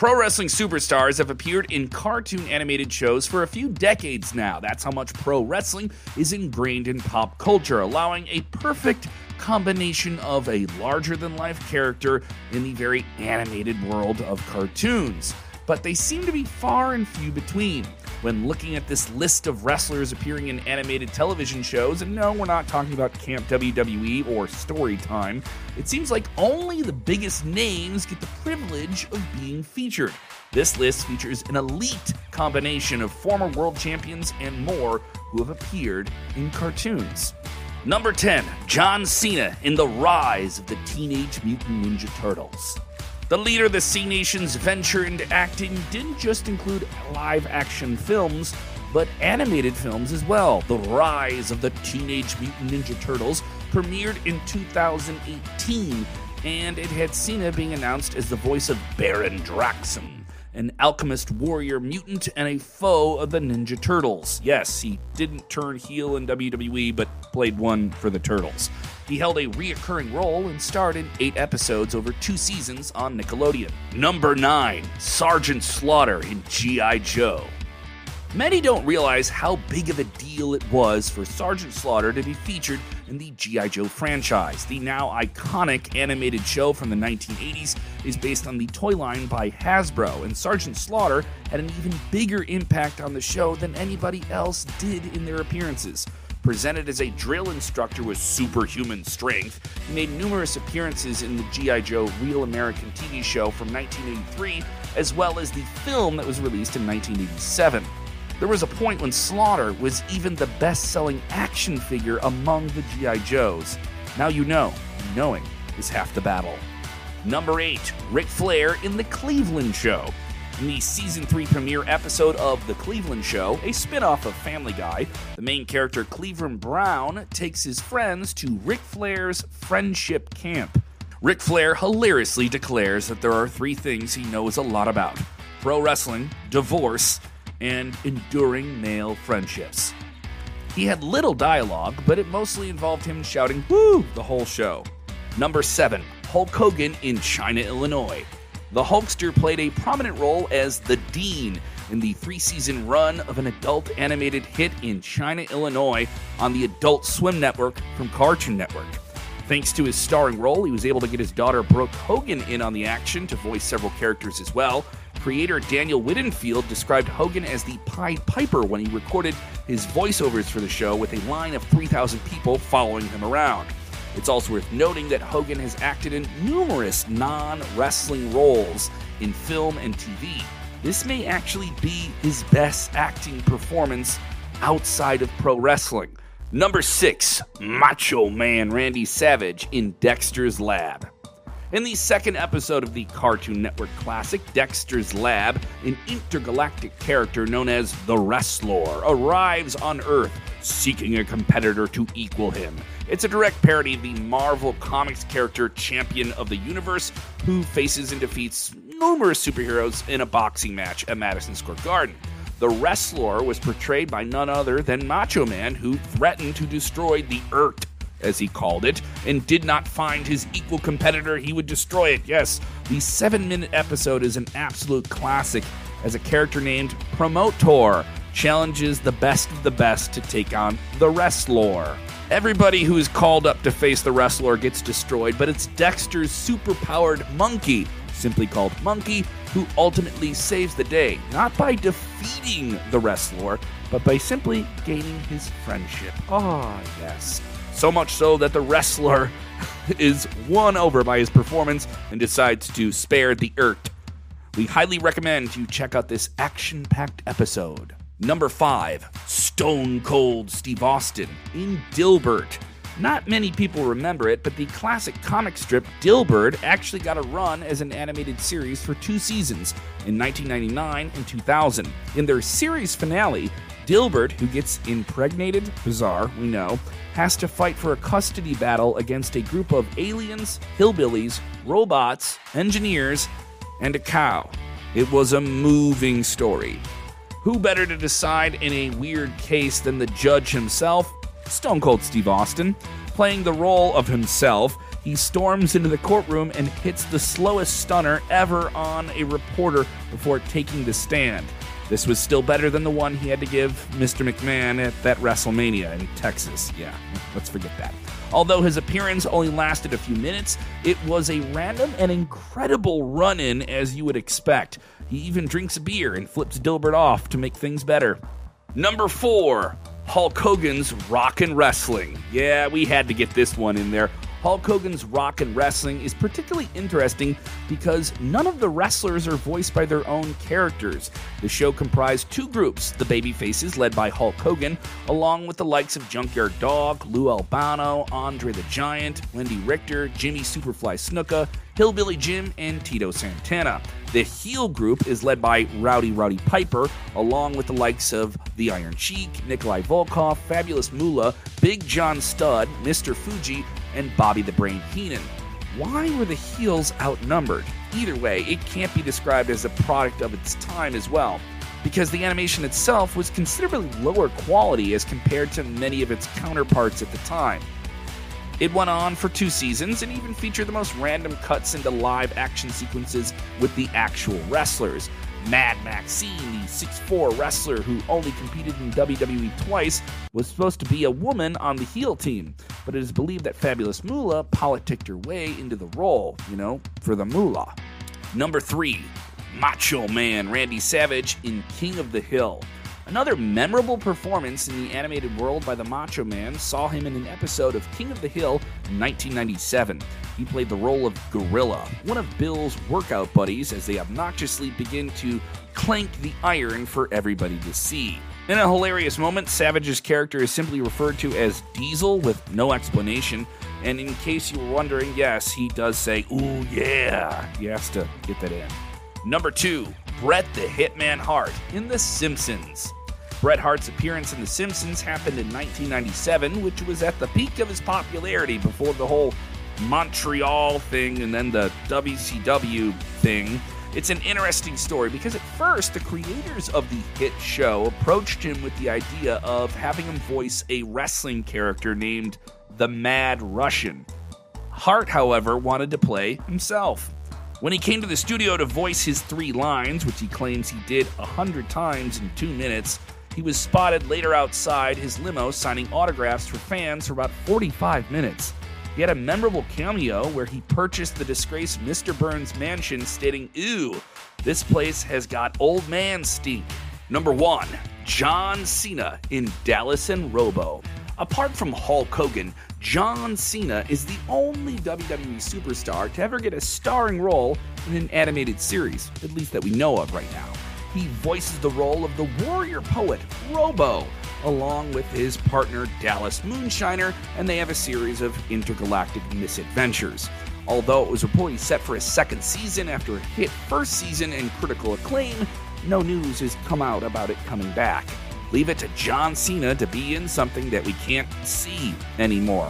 Pro wrestling superstars have appeared in cartoon animated shows for a few decades now. That's how much pro wrestling is ingrained in pop culture, allowing a perfect combination of a larger than life character in the very animated world of cartoons. But they seem to be far and few between when looking at this list of wrestlers appearing in animated television shows, and no, we're not talking about Camp WWE or Storytime, it seems like only the biggest names get the privilege of being featured. This list features an elite combination of former world champions and more who have appeared in cartoons. Number 10, John Cena in The Rise of the Teenage Mutant Ninja Turtles. The leader of the Cenation's venture into acting didn't just include live action films, but animated films as well. The Rise of the Teenage Mutant Ninja Turtles premiered in 2018, and it had Cena being announced as the voice of Baron Draxum, an alchemist warrior mutant and a foe of the Ninja Turtles. Yes, he didn't turn heel in WWE, but played one for the Turtles. He held a reoccurring role and starred in eight episodes over two seasons on Nickelodeon. Number 9 Sergeant Slaughter in G.I. Joe. Many don't realize how big of a deal it was for Sergeant Slaughter to be featured in the G.I. Joe franchise. The now iconic animated show from the 1980s is based on the toy line by Hasbro, and Sergeant Slaughter had an even bigger impact on the show than anybody else did in their appearances. Presented as a drill instructor with superhuman strength, he made numerous appearances in the G.I. Joe Real American TV show from 1983, as well as the film that was released in 1987. There was a point when Slaughter was even the best selling action figure among the G.I. Joes. Now you know, knowing is half the battle. Number 8, Ric Flair in The Cleveland Show. In the season 3 premiere episode of The Cleveland Show, a spin off of Family Guy, the main character Cleveland Brown takes his friends to Ric Flair's friendship camp. Ric Flair hilariously declares that there are three things he knows a lot about pro wrestling, divorce, and enduring male friendships. He had little dialogue, but it mostly involved him shouting, Woo! the whole show. Number 7, Hulk Hogan in China, Illinois the Hulkster played a prominent role as the Dean in the three season run of an adult animated hit in China, Illinois on the Adult Swim Network from Cartoon Network. Thanks to his starring role, he was able to get his daughter Brooke Hogan in on the action to voice several characters as well. Creator Daniel Weidenfeld described Hogan as the Pied Piper when he recorded his voiceovers for the show with a line of 3,000 people following him around. It's also worth noting that Hogan has acted in numerous non wrestling roles in film and TV. This may actually be his best acting performance outside of pro wrestling. Number 6, Macho Man Randy Savage in Dexter's Lab. In the second episode of the Cartoon Network classic Dexter's Lab, an intergalactic character known as the Wrestler arrives on Earth seeking a competitor to equal him. It's a direct parody of the Marvel Comics character Champion of the Universe, who faces and defeats numerous superheroes in a boxing match at Madison Square Garden. The wrestler was portrayed by none other than Macho Man, who threatened to destroy the Earth, as he called it, and did not find his equal competitor, he would destroy it. Yes, the seven minute episode is an absolute classic as a character named Promotor challenges the best of the best to take on the wrestler. Everybody who is called up to face the wrestler gets destroyed, but it's Dexter's superpowered monkey, simply called Monkey, who ultimately saves the day, not by defeating the wrestler, but by simply gaining his friendship. Ah, oh, yes. So much so that the wrestler is won over by his performance and decides to spare the Earth. We highly recommend you check out this action packed episode. Number 5, Stone Cold Steve Austin in Dilbert. Not many people remember it, but the classic comic strip Dilbert actually got a run as an animated series for two seasons in 1999 and 2000. In their series finale, Dilbert, who gets impregnated, bizarre, we know, has to fight for a custody battle against a group of aliens, hillbillies, robots, engineers, and a cow. It was a moving story. Who better to decide in a weird case than the judge himself? Stone Cold Steve Austin. Playing the role of himself, he storms into the courtroom and hits the slowest stunner ever on a reporter before taking the stand. This was still better than the one he had to give Mr. McMahon at that WrestleMania in Texas. Yeah, let's forget that. Although his appearance only lasted a few minutes, it was a random and incredible run in as you would expect. He even drinks a beer and flips Dilbert off to make things better. Number four, Hulk Hogan's Rock and Wrestling. Yeah, we had to get this one in there. Hulk Hogan's Rock and Wrestling is particularly interesting because none of the wrestlers are voiced by their own characters. The show comprised two groups the babyfaces, led by Hulk Hogan, along with the likes of Junkyard Dog, Lou Albano, Andre the Giant, Wendi Richter, Jimmy Superfly Snuka, Hillbilly Jim, and Tito Santana. The heel group is led by Rowdy Roddy Piper, along with the likes of The Iron Sheik, Nikolai Volkov, Fabulous Moolah, Big John Studd, Mr. Fuji, and Bobby the Brain Heenan. Why were the heels outnumbered? Either way, it can't be described as a product of its time as well, because the animation itself was considerably lower quality as compared to many of its counterparts at the time. It went on for two seasons and even featured the most random cuts into live action sequences with the actual wrestlers. Mad Maxine, the 6'4 wrestler who only competed in WWE twice, was supposed to be a woman on the heel team, but it is believed that Fabulous Moolah politicked her way into the role, you know, for the moolah. Number 3, Macho Man Randy Savage in King of the Hill. Another memorable performance in the animated world by the Macho Man saw him in an episode of King of the Hill in 1997. He played the role of Gorilla, one of Bill's workout buddies, as they obnoxiously begin to clank the iron for everybody to see. In a hilarious moment, Savage's character is simply referred to as Diesel with no explanation. And in case you were wondering, yes, he does say, ooh, yeah. He has to get that in. Number two, Bret the Hitman Hart in The Simpsons. Bret Hart's appearance in The Simpsons happened in 1997, which was at the peak of his popularity before the whole Montreal thing and then the WCW thing. It's an interesting story because at first, the creators of the hit show approached him with the idea of having him voice a wrestling character named the Mad Russian. Hart, however, wanted to play himself. When he came to the studio to voice his three lines, which he claims he did a hundred times in two minutes, he was spotted later outside his limo signing autographs for fans for about 45 minutes. He had a memorable cameo where he purchased the disgraced Mr. Burns mansion, stating, Ooh, this place has got old man stink. Number one, John Cena in Dallas and Robo. Apart from Hulk Hogan, John Cena is the only WWE superstar to ever get a starring role in an animated series, at least that we know of right now. He voices the role of the warrior poet, Robo, along with his partner Dallas Moonshiner, and they have a series of intergalactic misadventures. Although it was reportedly set for a second season after a hit first season and critical acclaim, no news has come out about it coming back. Leave it to John Cena to be in something that we can't see anymore.